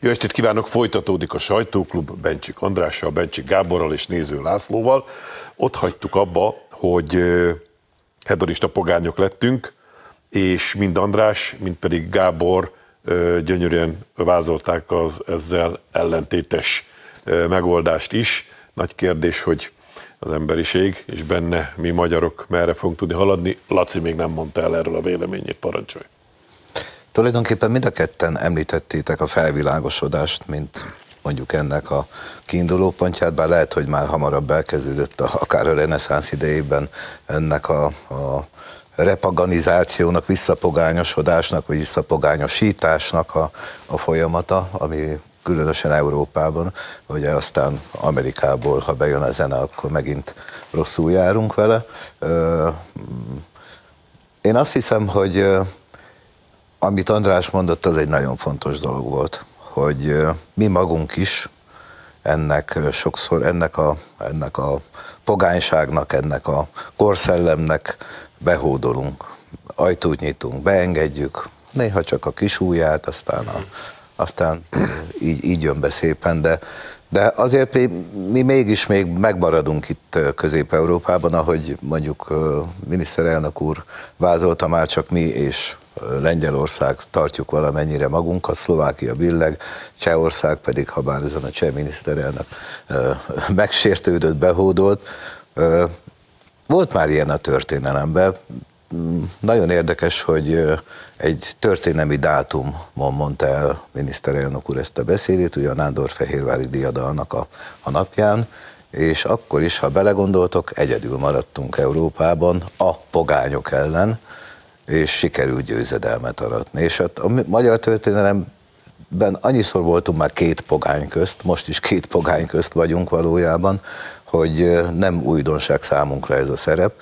Jó estét kívánok, folytatódik a sajtóklub Bencsik Andrással, Bencsik Gáborral és Néző Lászlóval. Ott hagytuk abba, hogy hedonista pogányok lettünk, és mind András, mind pedig Gábor gyönyörűen vázolták az ezzel ellentétes megoldást is. Nagy kérdés, hogy az emberiség, és benne mi magyarok merre fogunk tudni haladni. Laci még nem mondta el erről a véleményét, parancsolj. Tulajdonképpen mind a ketten említettétek a felvilágosodást, mint mondjuk ennek a kiinduló pontját, bár lehet, hogy már hamarabb elkezdődött, a, akár a reneszánsz idejében ennek a, a repaganizációnak, visszapogányosodásnak, vagy visszapogányosításnak a, a folyamata, ami különösen Európában, ugye aztán Amerikából, ha bejön a zene, akkor megint rosszul járunk vele. Én azt hiszem, hogy amit András mondott, az egy nagyon fontos dolog volt, hogy mi magunk is ennek sokszor, ennek a, ennek a pogányságnak, ennek a korszellemnek behódolunk, ajtót nyitunk, beengedjük, néha csak a kis ujját, aztán, a, aztán így, így jön be szépen, de, de azért mi, mi mégis még megmaradunk itt Közép-Európában, ahogy mondjuk miniszterelnök úr vázolta már csak mi és Lengyelország tartjuk valamennyire magunkat, Szlovákia billeg, Csehország pedig, ha bár ezen a cseh miniszterelnök megsértődött, behódolt. Volt már ilyen a történelemben. Nagyon érdekes, hogy egy történelmi dátumon mondta el miniszterelnök úr ezt a beszédét, ugye a Nándor-Fehérvári diadalnak a, a napján, és akkor is, ha belegondoltok, egyedül maradtunk Európában a pogányok ellen, és sikerült győzedelmet aratni. És a, a magyar történelemben annyiszor voltunk már két pogány közt, most is két pogány közt vagyunk valójában, hogy nem újdonság számunkra ez a szerep.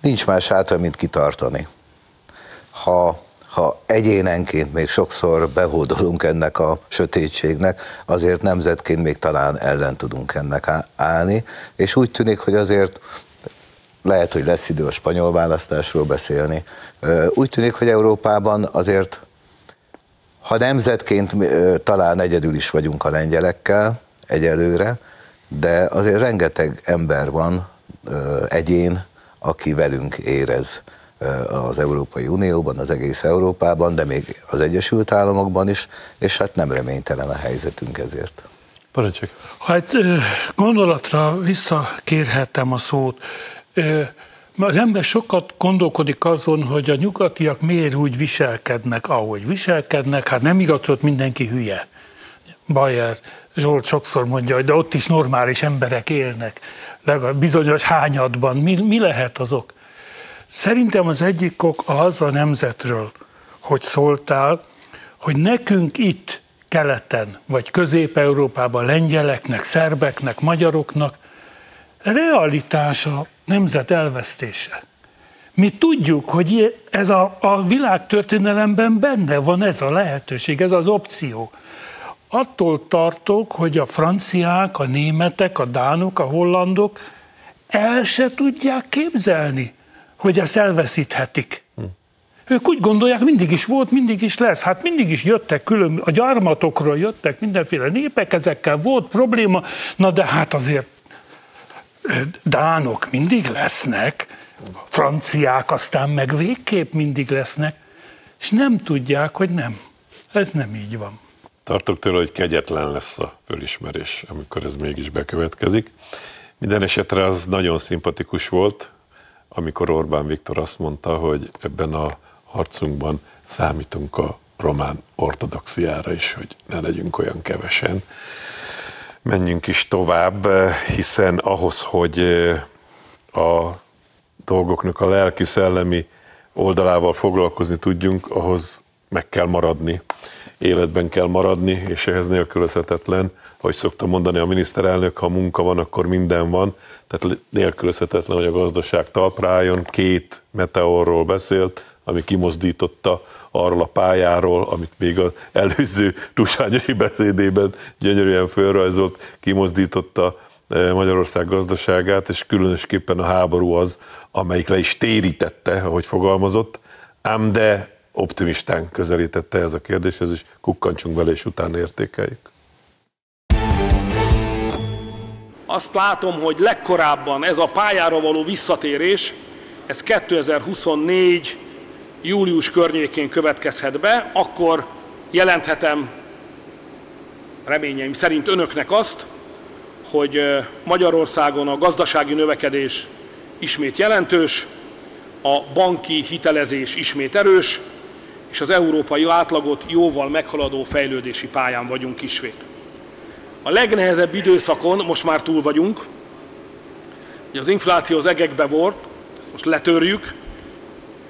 Nincs más hátra, mint kitartani. Ha, ha egyénenként még sokszor behódolunk ennek a sötétségnek, azért nemzetként még talán ellen tudunk ennek állni, és úgy tűnik, hogy azért lehet, hogy lesz idő a spanyol választásról beszélni. Úgy tűnik, hogy Európában azért, ha nemzetként talán egyedül is vagyunk a lengyelekkel egyelőre, de azért rengeteg ember van, egyén, aki velünk érez az Európai Unióban, az egész Európában, de még az Egyesült Államokban is, és hát nem reménytelen a helyzetünk ezért. Parancsolj. Ha egy gondolatra visszakérhettem a szót, az ember sokat gondolkodik azon, hogy a nyugatiak miért úgy viselkednek, ahogy viselkednek, hát nem igaz, hogy mindenki hülye. Bajer Zsolt sokszor mondja, hogy de ott is normális emberek élnek, legalább bizonyos hányadban. Mi, mi lehet azok? Szerintem az egyik ok az a nemzetről, hogy szóltál, hogy nekünk itt keleten, vagy közép-európában lengyeleknek, szerbeknek, magyaroknak realitása nemzet elvesztése. Mi tudjuk, hogy ez a, a világtörténelemben benne van ez a lehetőség, ez az opció. Attól tartok, hogy a franciák, a németek, a dánok, a hollandok el se tudják képzelni, hogy ezt elveszíthetik. Hm. Ők úgy gondolják, mindig is volt, mindig is lesz. Hát mindig is jöttek külön, a gyarmatokról jöttek mindenféle népek, ezekkel volt probléma, na de hát azért dánok mindig lesznek, franciák aztán meg végképp mindig lesznek, és nem tudják, hogy nem. Ez nem így van. Tartok tőle, hogy kegyetlen lesz a fölismerés, amikor ez mégis bekövetkezik. Minden esetre az nagyon szimpatikus volt, amikor Orbán Viktor azt mondta, hogy ebben a harcunkban számítunk a román ortodoxiára is, hogy ne legyünk olyan kevesen menjünk is tovább, hiszen ahhoz, hogy a dolgoknak a lelki-szellemi oldalával foglalkozni tudjunk, ahhoz meg kell maradni, életben kell maradni, és ehhez nélkülözhetetlen, ahogy szoktam mondani a miniszterelnök, ha munka van, akkor minden van, tehát nélkülözhetetlen, hogy a gazdaság talprájon, két meteorról beszélt, ami kimozdította arról a pályáról, amit még az előző Tusányosi beszédében gyönyörűen fölrajzolt, kimozdította e, Magyarország gazdaságát, és különösképpen a háború az, amelyik le is térítette, ahogy fogalmazott, ám de optimistán közelítette ez a kérdéshez, és kukkancsunk bele, és utána értékeljük. Azt látom, hogy legkorábban ez a pályára való visszatérés, ez 2024 július környékén következhet be, akkor jelenthetem reményeim szerint önöknek azt, hogy Magyarországon a gazdasági növekedés ismét jelentős, a banki hitelezés ismét erős, és az európai átlagot jóval meghaladó fejlődési pályán vagyunk ismét. A legnehezebb időszakon most már túl vagyunk, hogy az infláció az egekbe volt, ezt most letörjük,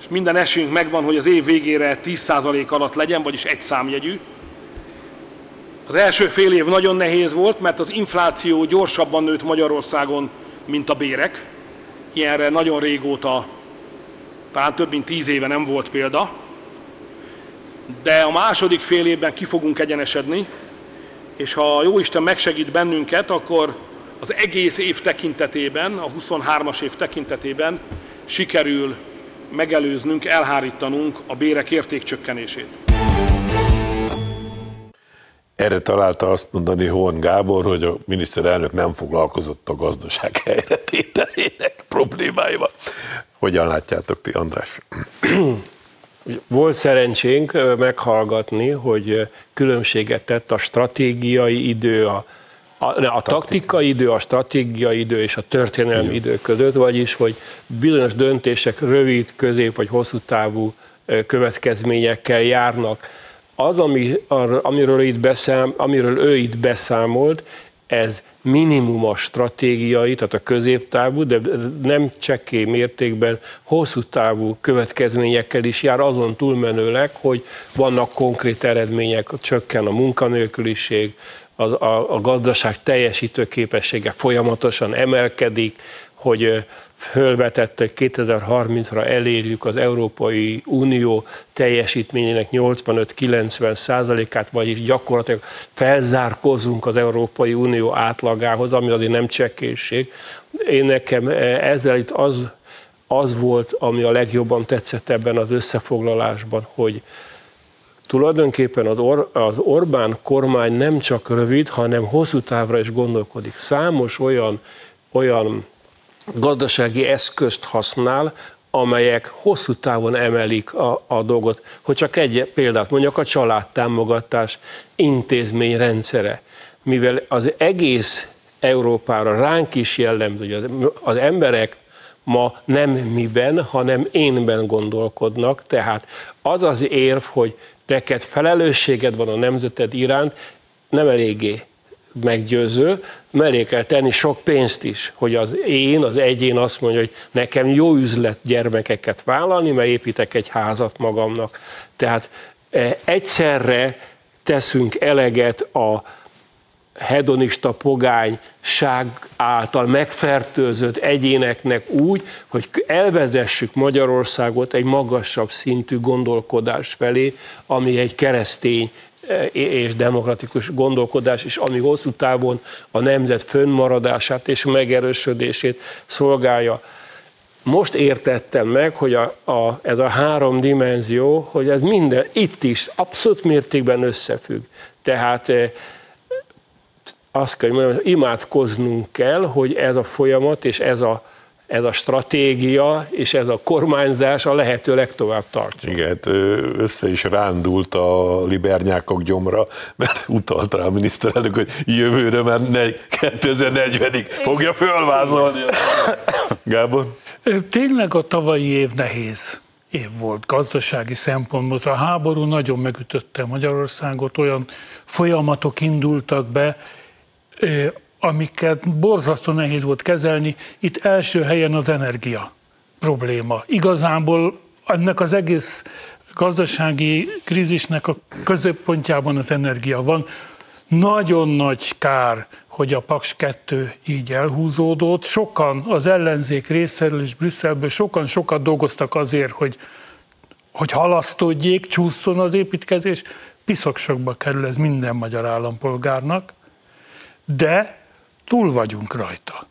és minden esélyünk megvan, hogy az év végére 10% alatt legyen, vagyis egy számjegyű. Az első fél év nagyon nehéz volt, mert az infláció gyorsabban nőtt Magyarországon, mint a bérek. Ilyenre nagyon régóta, talán több mint tíz éve nem volt példa. De a második fél évben ki fogunk egyenesedni, és ha jó Isten megsegít bennünket, akkor az egész év tekintetében, a 23-as év tekintetében sikerül megelőznünk, elhárítanunk a bérek értékcsökkenését. Erre találta azt mondani Horn Gábor, hogy a miniszterelnök nem foglalkozott a gazdaság helyretételének problémáival. Hogyan látjátok ti, András? Volt szerencsénk meghallgatni, hogy különbséget tett a stratégiai idő, a, a, a taktikai idő, a stratégiai idő és a történelmi Igen. idő között, vagyis, hogy bizonyos döntések rövid, közép vagy hosszú távú következményekkel járnak. Az, ami, amiről, itt beszám, amiről ő itt beszámolt, ez minimum a stratégiai, tehát a középtávú, de nem csekké mértékben hosszú távú következményekkel is jár, azon túlmenőleg, hogy vannak konkrét eredmények, csökken a munkanélküliség, a, a, a gazdaság teljesítő képessége folyamatosan emelkedik, hogy fölvetette, hogy 2030-ra elérjük az Európai Unió teljesítményének 85-90 százalékát, vagyis gyakorlatilag felzárkozunk az Európai Unió átlagához, ami azért nem csekkészség. Én nekem ezzel itt az, az volt, ami a legjobban tetszett ebben az összefoglalásban, hogy tulajdonképpen az, Or, az Orbán kormány nem csak rövid, hanem hosszú távra is gondolkodik. Számos olyan, olyan gazdasági eszközt használ, amelyek hosszú távon emelik a, a dolgot. Hogy csak egy példát mondjak, a családtámogatás intézmény rendszere. Mivel az egész Európára ránk is jellemző, hogy az, az emberek ma nem miben, hanem énben gondolkodnak, tehát az az érv, hogy neked felelősséged van a nemzeted iránt, nem eléggé meggyőző, mellé kell tenni sok pénzt is, hogy az én, az egyén azt mondja, hogy nekem jó üzlet gyermekeket vállalni, mert építek egy házat magamnak. Tehát e, egyszerre teszünk eleget a hedonista pogányság által megfertőzött egyéneknek úgy, hogy elvezessük Magyarországot egy magasabb szintű gondolkodás felé, ami egy keresztény és demokratikus gondolkodás is, ami hosszú távon a nemzet fönnmaradását és megerősödését szolgálja. Most értettem meg, hogy a, a, ez a három dimenzió, hogy ez minden itt is abszolút mértékben összefügg. Tehát eh, azt kell mondjam, imádkoznunk kell, hogy ez a folyamat és ez a, ez a stratégia és ez a kormányzás a lehető legtovább tartson. Igen, hát, össze is rándult a libernyákok gyomra, mert utalt rá a miniszterelnök, hogy jövőre már 2040-ig fogja fölvázolni. Gábor? Tényleg a tavalyi év nehéz év volt gazdasági szempontból. A háború nagyon megütötte Magyarországot, olyan folyamatok indultak be, amiket borzasztó nehéz volt kezelni, itt első helyen az energia probléma. Igazából ennek az egész gazdasági krízisnek a középpontjában az energia van. Nagyon nagy kár, hogy a Paks 2 így elhúzódott. Sokan az ellenzék részéről és Brüsszelből sokan sokat dolgoztak azért, hogy, hogy halasztódjék, csúszson az építkezés. Piszoksokba kerül ez minden magyar állampolgárnak, de túl vagyunk rajta.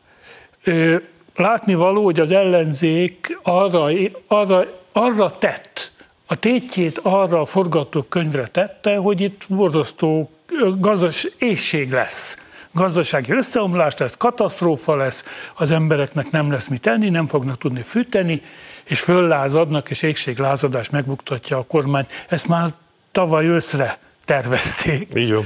Látni való, hogy az ellenzék arra, arra, arra tett, a tétjét arra a forgatókönyvre tette, hogy itt borzasztó gazdas ésség lesz gazdasági összeomlás lesz, katasztrófa lesz, az embereknek nem lesz mit enni, nem fognak tudni fűteni, és föllázadnak, és égséglázadás megbuktatja a kormány. Ezt már tavaly őszre tervezték. Így van.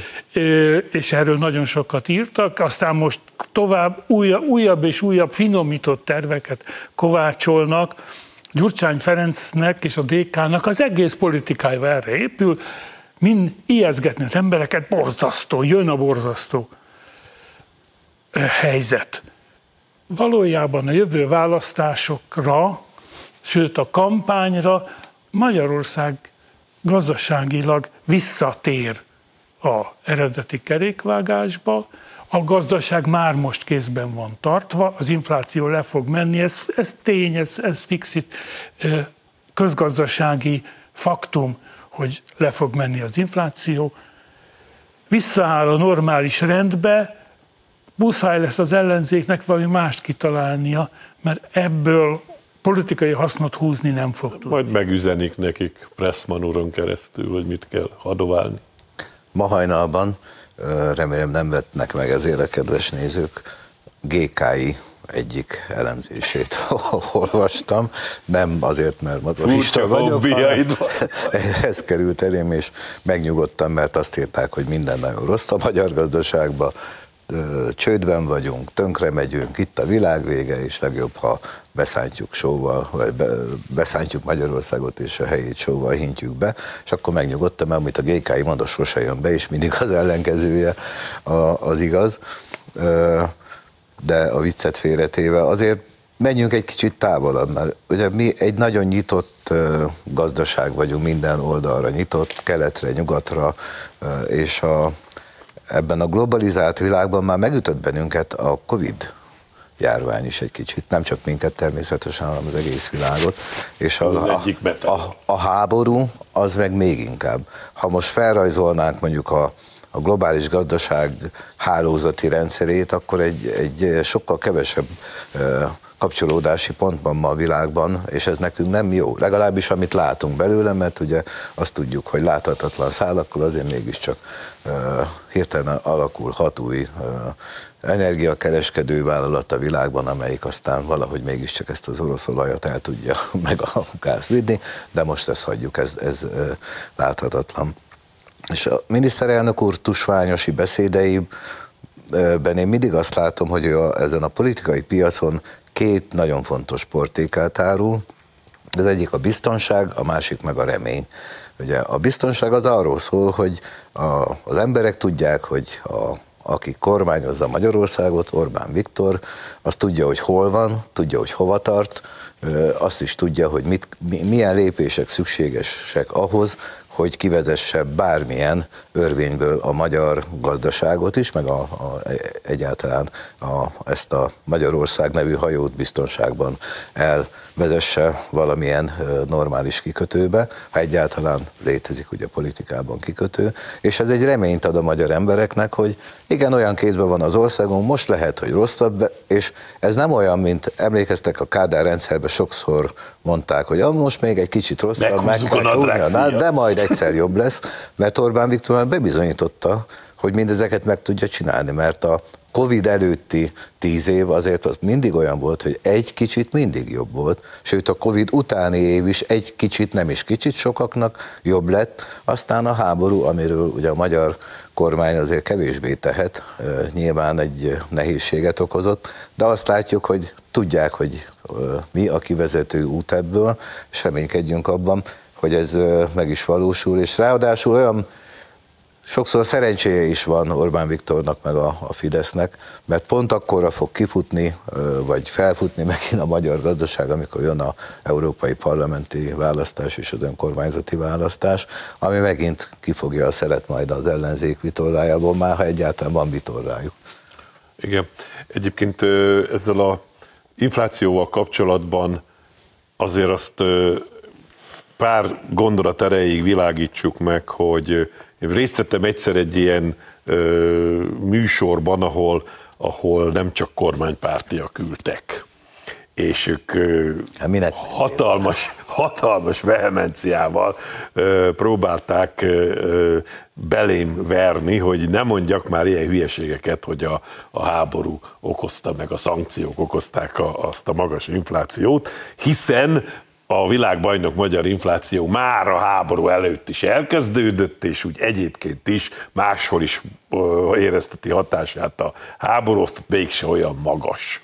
És erről nagyon sokat írtak, aztán most tovább újabb, újabb és újabb finomított terveket kovácsolnak. Gyurcsány Ferencnek és a DK-nak az egész politikája erre épül, mind ijeszgetni az embereket, borzasztó, jön a borzasztó helyzet. Valójában a jövő választásokra, sőt a kampányra Magyarország gazdaságilag visszatér a eredeti kerékvágásba, a gazdaság már most kézben van tartva, az infláció le fog menni, ez, ez tény, ez, ez fixit közgazdasági faktum, hogy le fog menni az infláció, visszaáll a normális rendbe, muszáj lesz az ellenzéknek valami mást kitalálnia, mert ebből politikai hasznot húzni nem fog tudni. Majd megüzenik nekik Pressman úron keresztül, hogy mit kell hadoválni. Ma hajnalban, remélem nem vettnek meg ezért a kedves nézők, GKI egyik elemzését olvastam, nem azért, mert mazorista vagyok, ez került elém, és megnyugodtam, mert azt írták, hogy minden nagyon rossz a magyar gazdaságban, csődben vagyunk, tönkre megyünk, itt a világ vége, és legjobb, ha beszántjuk sóval, vagy be, beszántjuk Magyarországot, és a helyét sóval hintjük be, és akkor megnyugodtam, mert amit a GKI mondott, sose jön be, és mindig az ellenkezője az igaz. De a viccet félretéve azért menjünk egy kicsit távolabb, mert ugye mi egy nagyon nyitott gazdaság vagyunk, minden oldalra nyitott, keletre, nyugatra, és a, ebben a globalizált világban már megütött bennünket a Covid járvány is egy kicsit, nem csak minket természetesen, hanem az egész világot. És a, a, a, a háború az meg még inkább. Ha most felrajzolnánk mondjuk a, a globális gazdaság hálózati rendszerét, akkor egy, egy sokkal kevesebb kapcsolódási pont van ma a világban, és ez nekünk nem jó. Legalábbis amit látunk belőle, mert ugye azt tudjuk, hogy láthatatlan szálakkal azért mégiscsak uh, hirtelen alakul hat új uh, energiakereskedő vállalat a világban, amelyik aztán valahogy mégiscsak ezt az orosz olajat el tudja meg a gáz vidni, de most ezt hagyjuk, ez, ez láthatatlan. És a miniszterelnök úr tusványosi beszédei, én mindig azt látom, hogy ő a, ezen a politikai piacon két nagyon fontos portékát árul. Az egyik a biztonság, a másik meg a remény. Ugye a biztonság az arról szól, hogy a, az emberek tudják, hogy a, aki kormányozza Magyarországot, Orbán Viktor, az tudja, hogy hol van, tudja, hogy hova tart, azt is tudja, hogy mit, milyen lépések szükségesek ahhoz, hogy kivezesse bármilyen örvényből a magyar gazdaságot is, meg a, a, egyáltalán a, ezt a Magyarország nevű hajót biztonságban elvezesse valamilyen normális kikötőbe, ha egyáltalán létezik ugye politikában kikötő, és ez egy reményt ad a magyar embereknek, hogy igen, olyan kézben van az országunk, most lehet, hogy rosszabb, és ez nem olyan, mint emlékeztek a Kádár rendszerben sokszor mondták, hogy ah, most még egy kicsit rosszabb, meg kell húzni, de majd egyszer jobb lesz, mert Orbán Viktor már bebizonyította, hogy mindezeket meg tudja csinálni, mert a Covid előtti tíz év azért az mindig olyan volt, hogy egy kicsit mindig jobb volt, sőt a Covid utáni év is egy kicsit, nem is kicsit sokaknak jobb lett, aztán a háború, amiről ugye a magyar kormány azért kevésbé tehet, nyilván egy nehézséget okozott, de azt látjuk, hogy tudják, hogy mi a kivezető út ebből, és reménykedjünk abban, hogy ez meg is valósul, és ráadásul olyan sokszor szerencséje is van Orbán Viktornak meg a, a Fidesznek, mert pont akkorra fog kifutni, vagy felfutni megint a magyar gazdaság, amikor jön a európai parlamenti választás és az önkormányzati választás, ami megint kifogja a szeret majd az ellenzék vitorlájából, már ha egyáltalán van vitorlájuk. Igen. Egyébként ezzel a inflációval kapcsolatban azért azt pár gondolat erejéig világítsuk meg, hogy én részt vettem egyszer egy ilyen ö, műsorban, ahol, ahol nem csak kormánypártiak ültek. és ők hát minek? hatalmas, hatalmas vehemenciával ö, próbálták ö, belém verni, hogy ne mondjak már ilyen hülyeségeket, hogy a, a háború okozta, meg a szankciók okozták a, azt a magas inflációt, hiszen a világbajnok magyar infláció már a háború előtt is elkezdődött, és úgy egyébként is máshol is érezteti hatását a háború, azt mégse olyan magas.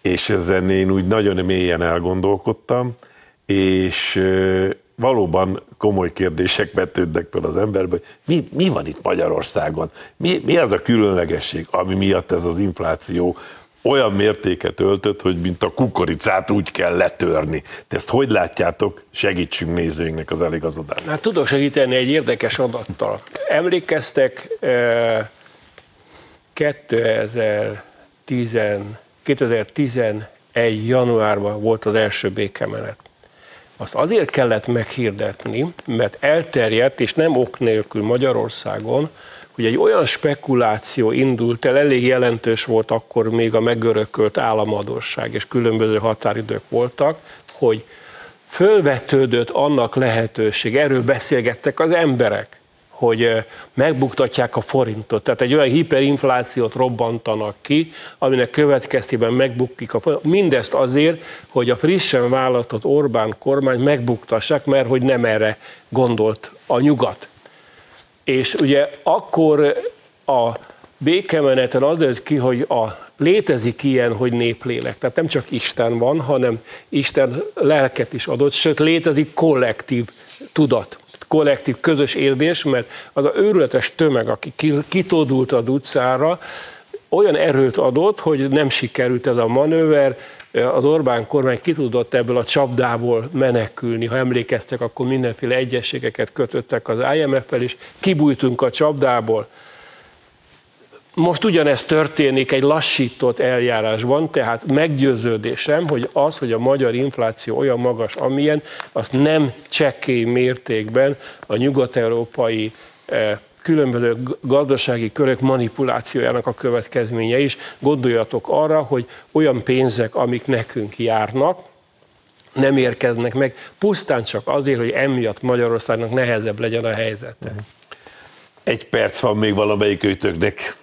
És ezen én úgy nagyon mélyen elgondolkodtam, és valóban komoly kérdések vetődnek fel az emberbe, hogy mi, mi van itt Magyarországon? Mi, mi az a különlegesség, ami miatt ez az infláció olyan mértéket öltött, hogy mint a kukoricát úgy kell letörni. Te ezt hogy látjátok? Segítsünk nézőinknek az eligazodásra. Hát tudok segíteni egy érdekes adattal. Emlékeztek, 2010, 2011. januárban volt az első békemenet. Azt azért kellett meghirdetni, mert elterjedt, és nem ok nélkül Magyarországon, hogy egy olyan spekuláció indult el, elég jelentős volt akkor még a megörökölt államadóság, és különböző határidők voltak, hogy fölvetődött annak lehetőség, erről beszélgettek az emberek, hogy megbuktatják a forintot. Tehát egy olyan hiperinflációt robbantanak ki, aminek következtében megbukik a forint. Mindezt azért, hogy a frissen választott Orbán kormány megbuktassák, mert hogy nem erre gondolt a nyugat. És ugye akkor a békemeneten az jött ki, hogy a, létezik ilyen, hogy néplélek. Tehát nem csak Isten van, hanem Isten lelket is adott, sőt létezik kollektív tudat kollektív közös érzés, mert az a őrületes tömeg, aki kitódult az utcára, olyan erőt adott, hogy nem sikerült ez a manőver, az Orbán kormány ki tudott ebből a csapdából menekülni. Ha emlékeztek, akkor mindenféle egyességeket kötöttek az IMF-fel, és kibújtunk a csapdából. Most ugyanezt történik egy lassított eljárásban, tehát meggyőződésem, hogy az, hogy a magyar infláció olyan magas, amilyen, azt nem csekély mértékben a nyugat-európai eh, különböző gazdasági körök manipulációjának a következménye is. Gondoljatok arra, hogy olyan pénzek, amik nekünk járnak, nem érkeznek meg, pusztán csak azért, hogy emiatt Magyarországnak nehezebb legyen a helyzete. Egy perc van még valamelyik őtöknek.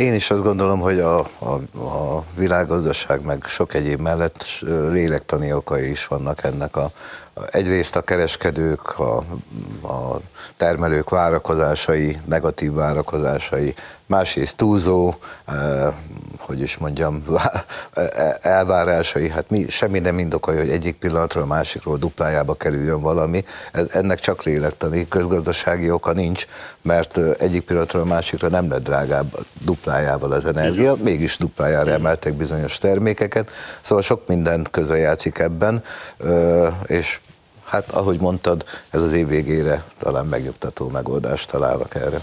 Én is azt gondolom, hogy a, a, a világgazdaság meg sok egyéb mellett lélektani okai is vannak ennek a, egyrészt a kereskedők, a, a termelők várakozásai, negatív várakozásai, másrészt túlzó, hogy is mondjam, elvárásai, hát mi, semmi nem indokolja, hogy egyik pillanatról a másikról duplájába kerüljön valami, ennek csak lélektani, közgazdasági oka nincs, mert egyik pillanatról a másikra nem lett drágább duplájával az energia, mégis duplájára emeltek bizonyos termékeket, szóval sok minden közrejátszik ebben, és hát ahogy mondtad, ez az év végére talán megnyugtató megoldást találnak erre.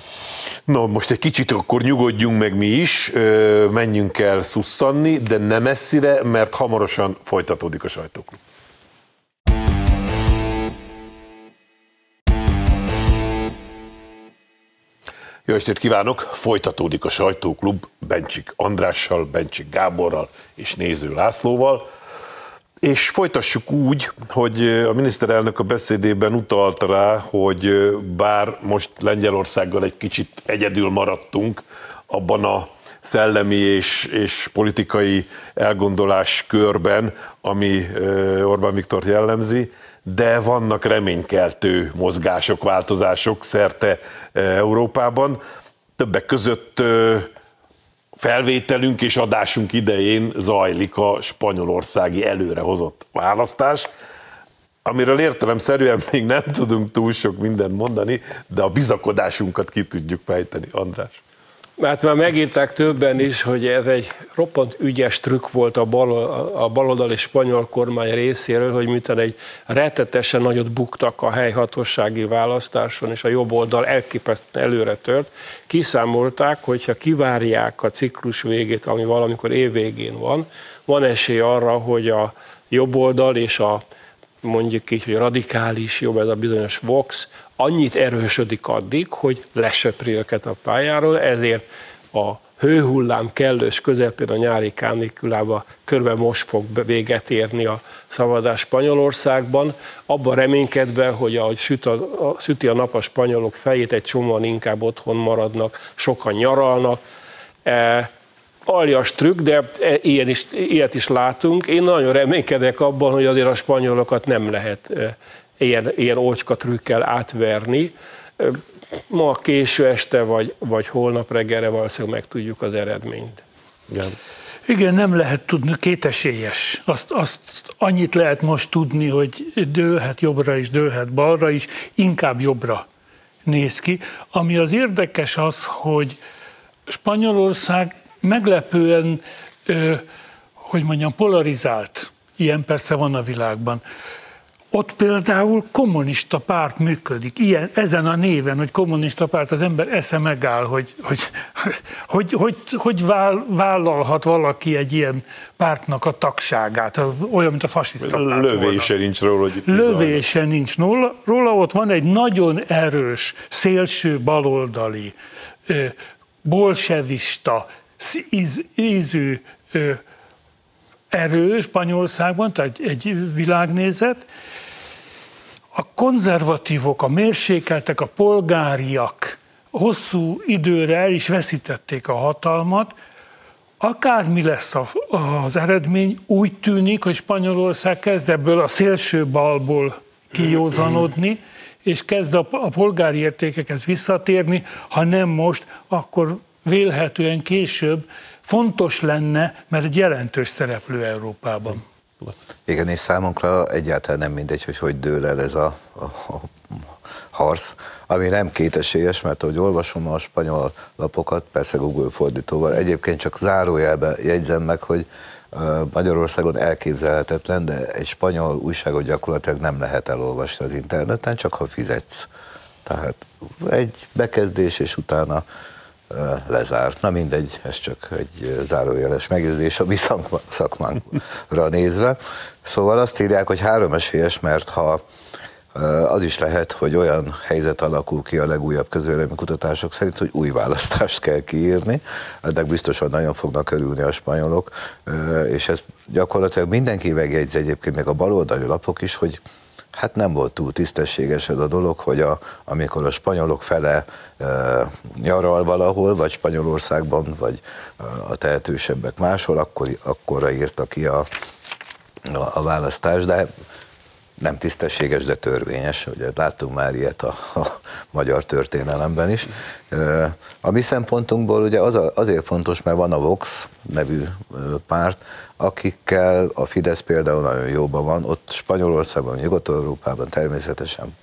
Na, most egy kicsit akkor nyugodjunk meg mi is, menjünk el szusszanni, de nem messzire, mert hamarosan folytatódik a sajtóklub. Jó estét kívánok! Folytatódik a sajtóklub Bencsik Andrással, Bencsik Gáborral és Néző Lászlóval. És folytassuk úgy, hogy a miniszterelnök a beszédében utalt rá, hogy bár most Lengyelországgal egy kicsit egyedül maradtunk abban a szellemi és, és politikai elgondolás körben, ami Orbán Viktor jellemzi, de vannak reménykeltő mozgások, változások szerte Európában. Többek között felvételünk és adásunk idején zajlik a spanyolországi előrehozott választás, amiről értelemszerűen még nem tudunk túl sok mindent mondani, de a bizakodásunkat ki tudjuk fejteni, András. Hát már megírták többen is, hogy ez egy roppant ügyes trükk volt a, bal, a baloldali spanyol kormány részéről, hogy miután egy retetesen nagyot buktak a helyhatósági választáson, és a jobb oldal elképesztően előre tört, kiszámolták, hogyha kivárják a ciklus végét, ami valamikor évvégén van, van esély arra, hogy a jobb oldal és a mondjuk így, hogy radikális jobb, ez a bizonyos Vox, annyit erősödik addig, hogy lesöpri őket a pályáról, ezért a hőhullám kellős közepén a nyári kánikulában körbe most fog véget érni a szavazás Spanyolországban, abban reménykedve, hogy ahogy süt a, a, süti a nap a spanyolok fejét, egy csomóan inkább otthon maradnak, sokan nyaralnak. E, aljas trükk, de e, ilyen is, ilyet is látunk. Én nagyon reménykedek abban, hogy azért a spanyolokat nem lehet e, ilyen, ilyen ócska trükkel átverni. Ma késő este, vagy, vagy holnap reggelre valószínűleg megtudjuk az eredményt. Igen. Igen, nem lehet tudni, kétesélyes. Azt, azt annyit lehet most tudni, hogy dőlhet jobbra is, dőlhet balra is, inkább jobbra néz ki. Ami az érdekes az, hogy Spanyolország meglepően, hogy mondjam, polarizált. Ilyen persze van a világban. Ott például kommunista párt működik, ilyen, ezen a néven, hogy kommunista párt, az ember esze megáll, hogy hogy, hogy, hogy, hogy vállalhat valaki egy ilyen pártnak a tagságát, olyan, mint a fasiszta párt Lövése volna. nincs róla, hogy Lövése nincs róla, róla, ott van egy nagyon erős, szélső baloldali, bolsevista, íz, ízű erő Spanyolországban, tehát egy világnézet, a konzervatívok, a mérsékeltek, a polgáriak hosszú időre el is veszítették a hatalmat, akármi lesz az eredmény, úgy tűnik, hogy Spanyolország kezd ebből a szélső balból kijózanodni, és kezd a, polgári értékekhez visszatérni, ha nem most, akkor vélhetően később fontos lenne, mert egy jelentős szereplő Európában. Igen, és számunkra egyáltalán nem mindegy, hogy hogy dől el ez a, a, a harc, ami nem kétesélyes, mert ahogy olvasom a spanyol lapokat, persze Google fordítóval, egyébként csak zárójelbe jegyzem meg, hogy Magyarországon elképzelhetetlen, de egy spanyol újságot gyakorlatilag nem lehet elolvasni az interneten, csak ha fizetsz. Tehát egy bekezdés, és utána lezárt. Na mindegy, ez csak egy zárójeles megjegyzés a mi szakmánkra nézve. Szóval azt írják, hogy három esélyes, mert ha az is lehet, hogy olyan helyzet alakul ki a legújabb közvélemény kutatások szerint, hogy új választást kell kiírni. Ennek biztosan nagyon fognak örülni a spanyolok, és ez gyakorlatilag mindenki megjegyzi egyébként, még a baloldali lapok is, hogy hát nem volt túl tisztességes ez a dolog, hogy a, amikor a spanyolok fele e, nyaral valahol, vagy Spanyolországban, vagy a tehetősebbek máshol, akkor, akkorra írta ki a, a, a választás, de nem tisztességes, de törvényes. Ugye láttunk már ilyet a, a magyar történelemben is. A mi szempontunkból ugye az a, azért fontos, mert van a Vox nevű párt, akikkel a Fidesz például nagyon jóban van, ott Spanyolországban, Nyugat-Európában természetesen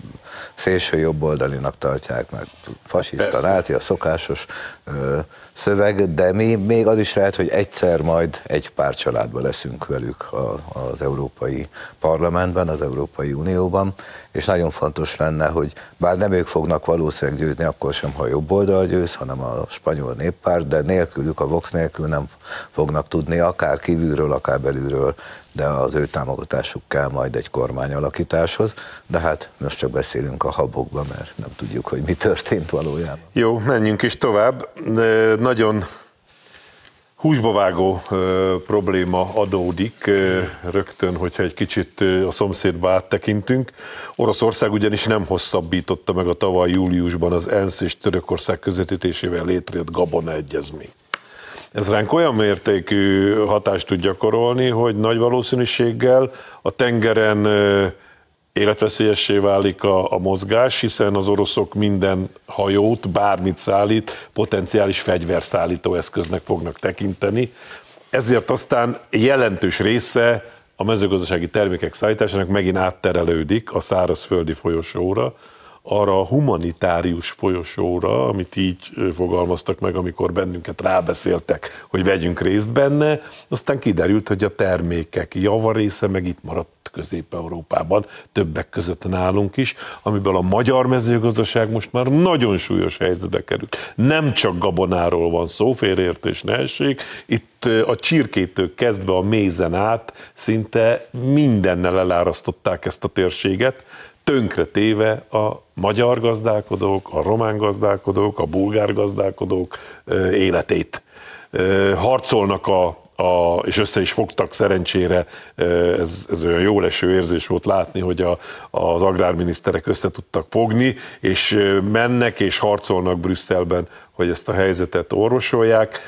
szélső jobboldalinak tartják, mert fasiszta, náci a szokásos ö, szöveg, de mi, még az is lehet, hogy egyszer majd egy pár családban leszünk velük a, az Európai Parlamentben, az Európai Unióban, és nagyon fontos lenne, hogy bár nem ők fognak valószínűleg győzni, akkor sem, ha jobb oldal győz, hanem a spanyol néppárt, de nélkülük, a Vox nélkül nem fognak tudni akár kívülről, akár belülről, de az ő támogatásuk kell majd egy kormányalakításhoz, de hát most csak beszélünk a habokba, mert nem tudjuk, hogy mi történt valójában. Jó, menjünk is tovább. Nagyon húsba vágó ö, probléma adódik rögtön, hogyha egy kicsit a szomszédba áttekintünk. Oroszország ugyanis nem hosszabbította meg a tavaly júliusban az ENSZ és Törökország közvetítésével létrejött Gabona egyezmény. Ez ránk olyan mértékű hatást tud gyakorolni, hogy nagy valószínűséggel a tengeren életveszélyessé válik a, a mozgás, hiszen az oroszok minden hajót, bármit szállít, potenciális fegyverszállító eszköznek fognak tekinteni. Ezért aztán jelentős része a mezőgazdasági termékek szállításának megint átterelődik a szárazföldi folyosóra, arra a humanitárius folyosóra, amit így fogalmaztak meg, amikor bennünket rábeszéltek, hogy vegyünk részt benne, aztán kiderült, hogy a termékek javarésze meg itt maradt Közép-Európában, többek között nálunk is, amiből a magyar mezőgazdaság most már nagyon súlyos helyzetbe került. Nem csak gabonáról van szó, félreértés ne essék, itt a csirkétől kezdve a mézen át szinte mindennel elárasztották ezt a térséget, tönkre téve a magyar gazdálkodók, a román gazdálkodók, a bulgár gazdálkodók életét. Harcolnak a a, és össze is fogtak szerencsére, ez, ez olyan jó leső érzés volt látni, hogy a, az agrárminiszterek össze tudtak fogni, és mennek és harcolnak Brüsszelben, hogy ezt a helyzetet orvosolják.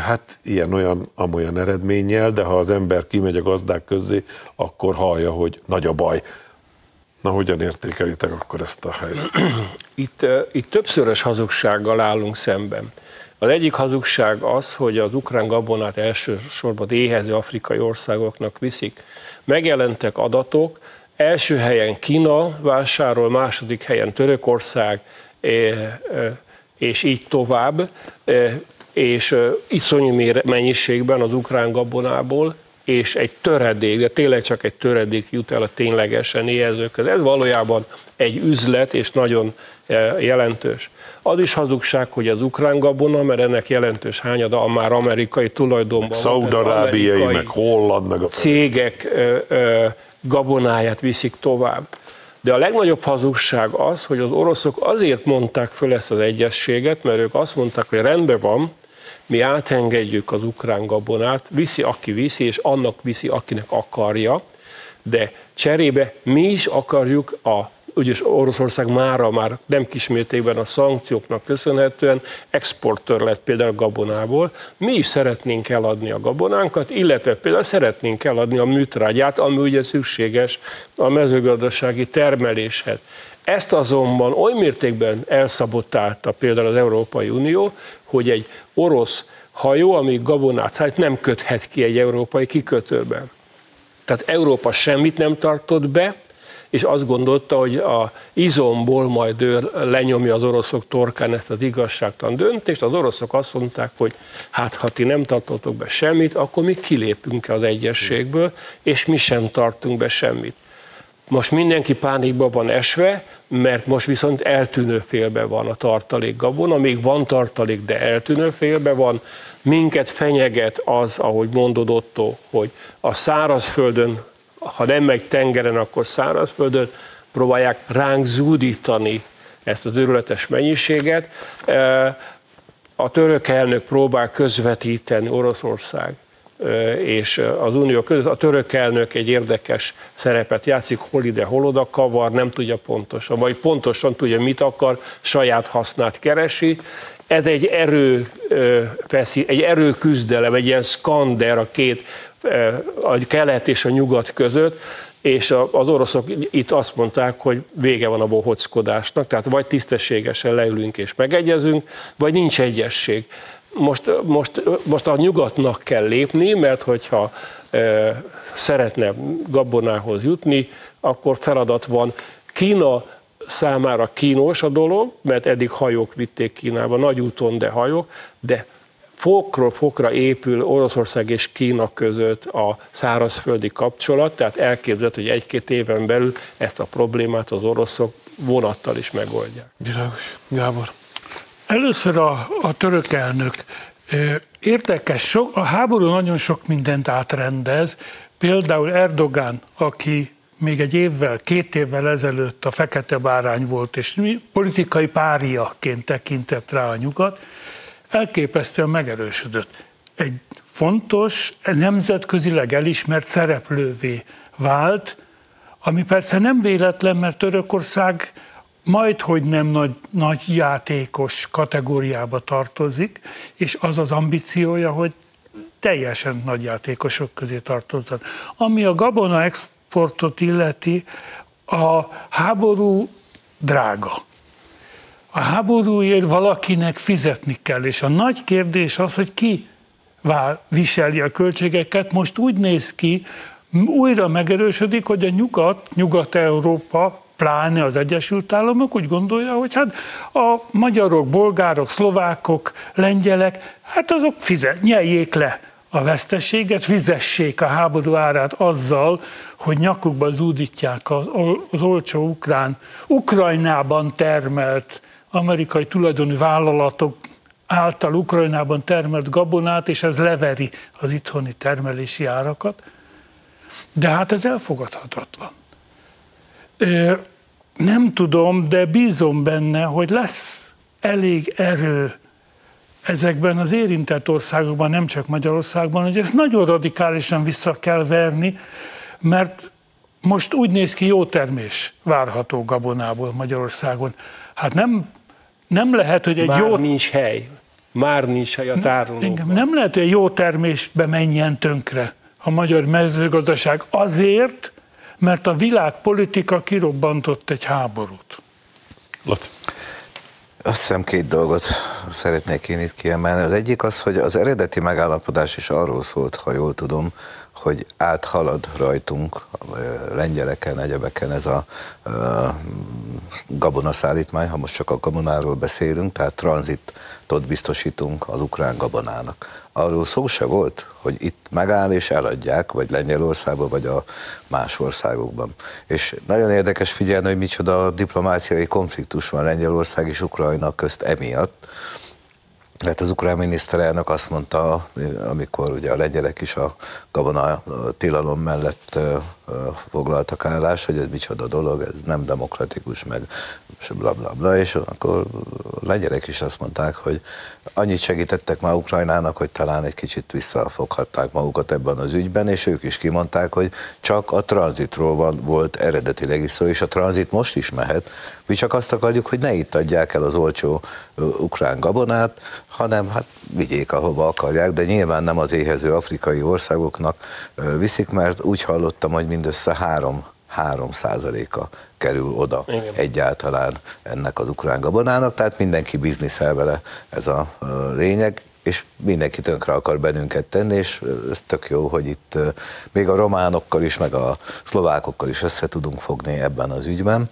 Hát ilyen-olyan, amolyan eredménnyel, de ha az ember kimegy a gazdák közé, akkor hallja, hogy nagy a baj. Na, hogyan értékelitek akkor ezt a helyzetet? Itt, itt többszörös hazugsággal állunk szemben. Az egyik hazugság az, hogy az ukrán gabonát elsősorban éhező afrikai országoknak viszik. Megjelentek adatok, első helyen Kína vásárol, második helyen Törökország, és így tovább, és iszonyú mennyiségben az ukrán gabonából, és egy töredék, de tényleg csak egy töredék jut el a ténylegesen éhezőkhöz. Ez valójában egy üzlet, és nagyon jelentős. Az is hazugság, hogy az ukrán gabona, mert ennek jelentős hányada a már amerikai tulajdonban Szaudarábiai, meg holland, meg a cégek gabonáját viszik tovább. De a legnagyobb hazugság az, hogy az oroszok azért mondták föl ezt az egyességet, mert ők azt mondták, hogy rendben van, mi átengedjük az ukrán gabonát, viszi, aki viszi, és annak viszi, akinek akarja, de cserébe mi is akarjuk a ugye Oroszország mára már nem kismértékben a szankcióknak köszönhetően exportőr lett például gabonából. Mi is szeretnénk eladni a gabonánkat, illetve például szeretnénk eladni a műtrágyát, ami ugye szükséges a mezőgazdasági termeléshez. Ezt azonban oly mértékben elszabotálta például az Európai Unió, hogy egy orosz hajó, ami gabonát szállít, nem köthet ki egy európai kikötőbe. Tehát Európa semmit nem tartott be, és azt gondolta, hogy a izomból majd ő lenyomja az oroszok torkán ezt az igazságtalan döntést. Az oroszok azt mondták, hogy hát ha ti nem tartotok be semmit, akkor mi kilépünk az egyességből, és mi sem tartunk be semmit. Most mindenki pánikba van esve, mert most viszont eltűnő félbe van a tartalék gabona, még van tartalék, de eltűnő félbe van. Minket fenyeget az, ahogy mondod Otto, hogy a szárazföldön ha nem megy tengeren, akkor szárazföldön, próbálják ránk zúdítani ezt az őrületes mennyiséget. E, a török elnök próbál közvetíteni Oroszország és az unió között. A török elnök egy érdekes szerepet játszik, hol ide, hol oda kavar, nem tudja pontosan, vagy pontosan tudja, mit akar, saját hasznát keresi. Ez egy erő, egy erőküzdelem, egy ilyen skander a két a kelet és a nyugat között, és az oroszok itt azt mondták, hogy vége van a bohockodásnak, tehát vagy tisztességesen leülünk és megegyezünk, vagy nincs egyesség. Most, most, most a nyugatnak kell lépni, mert hogyha e, szeretne gabonához jutni, akkor feladat van. Kína számára kínos a dolog, mert eddig hajók vitték Kínába, nagy úton, de hajók, de fokról fokra épül Oroszország és Kína között a szárazföldi kapcsolat, tehát elképzelhető, hogy egy-két éven belül ezt a problémát az oroszok vonattal is megoldják. Világos. Gábor. Először a, a török elnök. Érdekes, sok, a háború nagyon sok mindent átrendez, például Erdogán, aki még egy évvel, két évvel ezelőtt a fekete bárány volt, és politikai páriaként tekintett rá a nyugat, elképesztően megerősödött. Egy fontos, nemzetközileg elismert szereplővé vált, ami persze nem véletlen, mert Törökország majd, hogy nem nagy, nagy játékos kategóriába tartozik, és az az ambíciója, hogy teljesen nagy játékosok közé tartozzon. Ami a gabona exportot illeti, a háború drága a háborúért valakinek fizetni kell, és a nagy kérdés az, hogy ki viseli a költségeket. Most úgy néz ki, újra megerősödik, hogy a nyugat, Nyugat-Európa, pláne az Egyesült Államok úgy gondolja, hogy hát a magyarok, bolgárok, szlovákok, lengyelek, hát azok fizet, nyeljék le a veszteséget, fizessék a háború árát azzal, hogy nyakukba zúdítják az, az olcsó ukrán, Ukrajnában termelt amerikai tulajdonú vállalatok által Ukrajnában termelt gabonát, és ez leveri az itthoni termelési árakat. De hát ez elfogadhatatlan. Nem tudom, de bízom benne, hogy lesz elég erő ezekben az érintett országokban, nem csak Magyarországban, hogy ezt nagyon radikálisan vissza kell verni, mert most úgy néz ki jó termés várható gabonából Magyarországon. Hát nem, nem lehet, hogy egy Már jó... nincs hely. Már nincs hely a tárolóban. Nem lehet, hogy egy jó termésbe menjen tönkre a magyar mezőgazdaság azért, mert a világpolitika kirobbantott egy háborút. Laci. Azt hiszem két dolgot szeretnék én itt kiemelni. Az egyik az, hogy az eredeti megállapodás is arról szólt, ha jól tudom, hogy áthalad rajtunk, lengyeleken, egyebeken ez a gabonaszállítmány, ha most csak a gabonáról beszélünk, tehát tranzitot biztosítunk az ukrán gabonának. Arról szó se volt, hogy itt megáll és eladják, vagy Lengyelországban, vagy a más országokban. És nagyon érdekes figyelni, hogy micsoda diplomáciai konfliktus van Lengyelország és Ukrajna közt emiatt, mert az ukrán miniszterelnök azt mondta, amikor ugye a lengyelek is a gabona tilalom mellett foglaltak állást, hogy ez micsoda dolog, ez nem demokratikus, meg bla bla bla, és akkor a lengyelek is azt mondták, hogy annyit segítettek már Ukrajnának, hogy talán egy kicsit visszafoghatták magukat ebben az ügyben, és ők is kimondták, hogy csak a tranzitról van, volt eredetileg is szó, és a tranzit most is mehet. Mi csak azt akarjuk, hogy ne itt adják el az olcsó ukrán gabonát, hanem hát vigyék, ahova akarják, de nyilván nem az éhező afrikai országoknak viszik, mert úgy hallottam, hogy mindössze három 3 százaléka kerül oda Igen. egyáltalán ennek az ukrán gabonának, tehát mindenki bizniszel vele ez a lényeg, és mindenki tönkre akar bennünket tenni, és ez tök jó, hogy itt még a románokkal is, meg a szlovákokkal is össze tudunk fogni ebben az ügyben.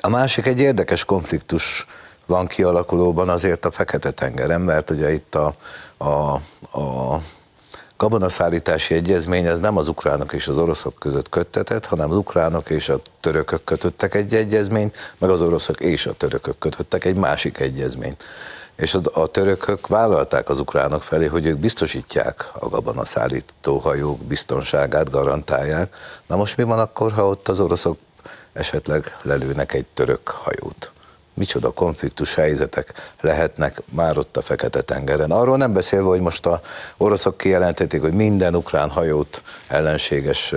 A másik egy érdekes konfliktus van kialakulóban azért a Fekete-tengeren, mert ugye itt a, a, a gabonaszállítási egyezmény az nem az ukránok és az oroszok között köttetett, hanem az ukránok és a törökök kötöttek egy egyezményt, meg az oroszok és a törökök kötöttek egy másik egyezményt. És a, a törökök vállalták az ukránok felé, hogy ők biztosítják a gabonaszállító hajók biztonságát, garantálják. Na most mi van akkor, ha ott az oroszok esetleg lelőnek egy török hajót? Micsoda konfliktus helyzetek lehetnek már ott a Fekete-tengeren. Arról nem beszélve, hogy most a oroszok kijelentették, hogy minden ukrán hajót ellenséges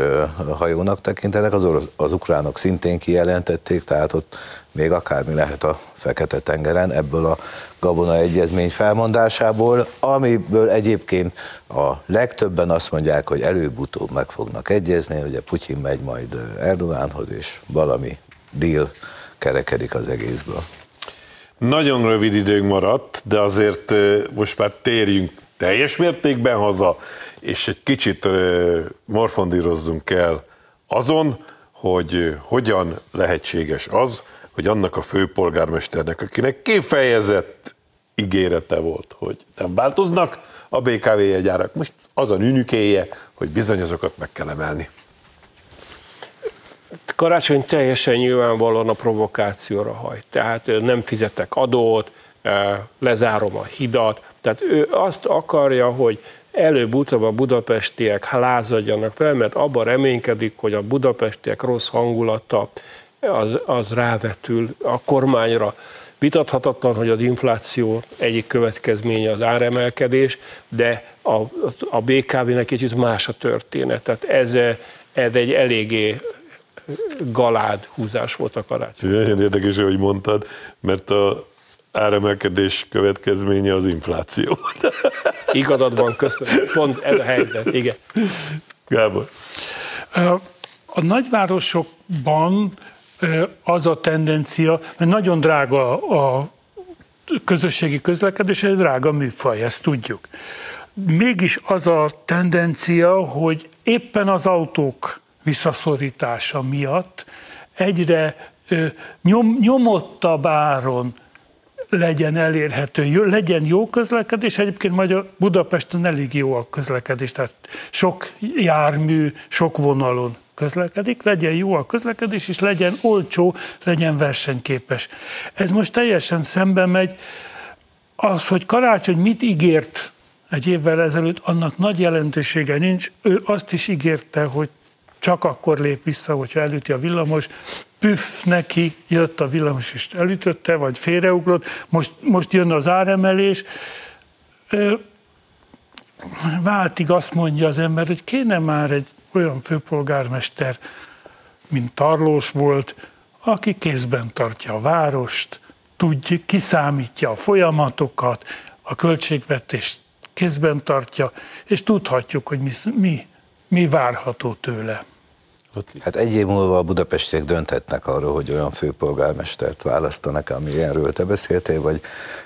hajónak tekintenek, az, orosz, az ukránok szintén kijelentették, tehát ott még akármi lehet a Fekete-tengeren ebből a Gabona Egyezmény felmondásából, amiből egyébként a legtöbben azt mondják, hogy előbb-utóbb meg fognak egyezni, ugye Putyin megy majd Erdogánhoz, és valami deal kerekedik az egészből. Nagyon rövid időnk maradt, de azért most már térjünk teljes mértékben haza, és egy kicsit morfondírozzunk el azon, hogy hogyan lehetséges az, hogy annak a főpolgármesternek, akinek kifejezett ígérete volt, hogy nem változnak a BKV jegyárak, most az a nünükéje, hogy bizony azokat meg kell emelni. Karácsony teljesen nyilvánvalóan a provokációra hajt. Tehát nem fizetek adót, lezárom a hidat. Tehát ő azt akarja, hogy előbb-utóbb a budapestiek lázadjanak fel, mert abban reménykedik, hogy a budapestiek rossz hangulata az, az rávetül a kormányra. Vitathatatlan, hogy az infláció egyik következménye az áremelkedés, de a, a BKV-nek kicsit más a történet. Tehát ez, ez egy eléggé galád húzás volt a karácsony. Nagyon érdekes, hogy mondtad, mert a áremelkedés következménye az infláció. Igazad van, köszönöm. Pont ez a helyzet, igen. Gábor. A nagyvárosokban az a tendencia, mert nagyon drága a közösségi közlekedés, ez drága műfaj, ezt tudjuk. Mégis az a tendencia, hogy éppen az autók visszaszorítása miatt egyre nyom, nyomottabb áron legyen elérhető, legyen jó közlekedés. Egyébként Magyar Budapesten elég jó a közlekedés, tehát sok jármű, sok vonalon közlekedik, legyen jó a közlekedés, és legyen olcsó, legyen versenyképes. Ez most teljesen szembe megy. Az, hogy Karácsony mit ígért egy évvel ezelőtt, annak nagy jelentősége nincs. Ő azt is ígérte, hogy csak akkor lép vissza, hogyha elüti a villamos. püff neki, jött a villamos és elütötte, vagy félreugrott, most, most jön az áremelés. Váltig azt mondja az ember, hogy kéne már egy olyan főpolgármester, mint Tarlós volt, aki kézben tartja a várost, tudja, kiszámítja a folyamatokat, a költségvetést kézben tartja, és tudhatjuk, hogy mi, mi, mi várható tőle. Hát egy év múlva a budapestiek dönthetnek arról, hogy olyan főpolgármestert választanak, ami ilyenről te beszéltél, vagy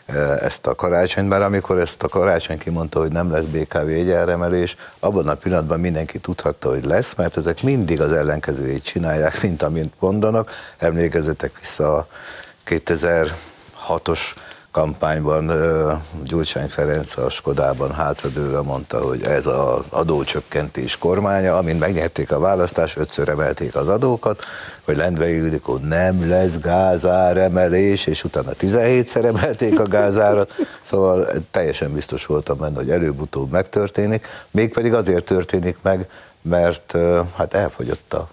e, ezt a karácsonyt, mert amikor ezt a karácsony kimondta, hogy nem lesz BKV egyenremelés, abban a pillanatban mindenki tudhatta, hogy lesz, mert ezek mindig az ellenkezőjét csinálják, mint amint mondanak. Emlékezzetek vissza a 2006-os kampányban Gyurcsány Ferenc a Skodában hátradőve mondta, hogy ez az adócsökkentés kormánya, amint megnyerték a választást, ötször emelték az adókat, hogy Lendvei Ildikó nem lesz gázáremelés, és utána 17-szer emelték a gázárat, szóval teljesen biztos voltam benne, hogy előbb-utóbb megtörténik, mégpedig azért történik meg, mert hát elfogyott a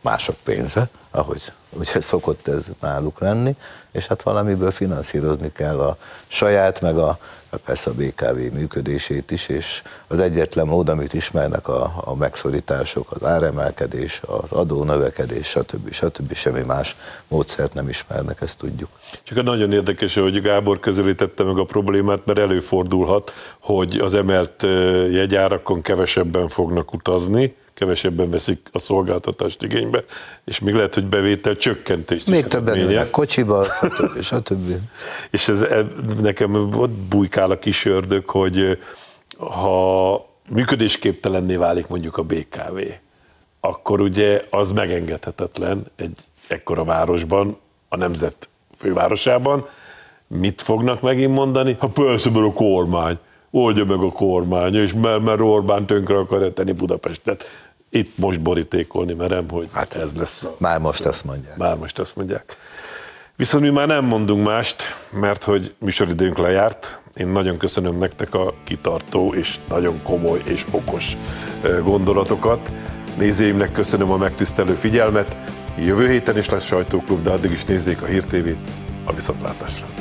mások pénze, ahogy ugye szokott ez náluk lenni, és hát valamiből finanszírozni kell a saját, meg a, persze a BKV működését is, és az egyetlen mód, amit ismernek a, a megszorítások, az áremelkedés, az adónövekedés, stb. stb. semmi más módszert nem ismernek, ezt tudjuk. Csak nagyon érdekes, hogy Gábor közelítette meg a problémát, mert előfordulhat, hogy az emelt jegyárakon kevesebben fognak utazni, kevesebben veszik a szolgáltatást igénybe, és még lehet, hogy bevétel csökkentést Még többen ülnek kocsiba, stb. stb. és ez, nekem ott bujkál a kis ördög, hogy ha működésképtelenné válik mondjuk a BKV, akkor ugye az megengedhetetlen egy ekkora városban, a nemzet fővárosában. Mit fognak megint mondani? Ha persze, mert a kormány oldja meg a kormány, és mert, mert Orbán tönkre akar tenni Budapestet itt most borítékolni merem, hogy hát ez lesz a... Már most azt mondják. Már most azt mondják. Viszont mi már nem mondunk mást, mert hogy műsoridőnk lejárt. Én nagyon köszönöm nektek a kitartó és nagyon komoly és okos gondolatokat. Nézőimnek köszönöm a megtisztelő figyelmet. Jövő héten is lesz sajtóklub, de addig is nézzék a Hír TV-t. A viszontlátásra!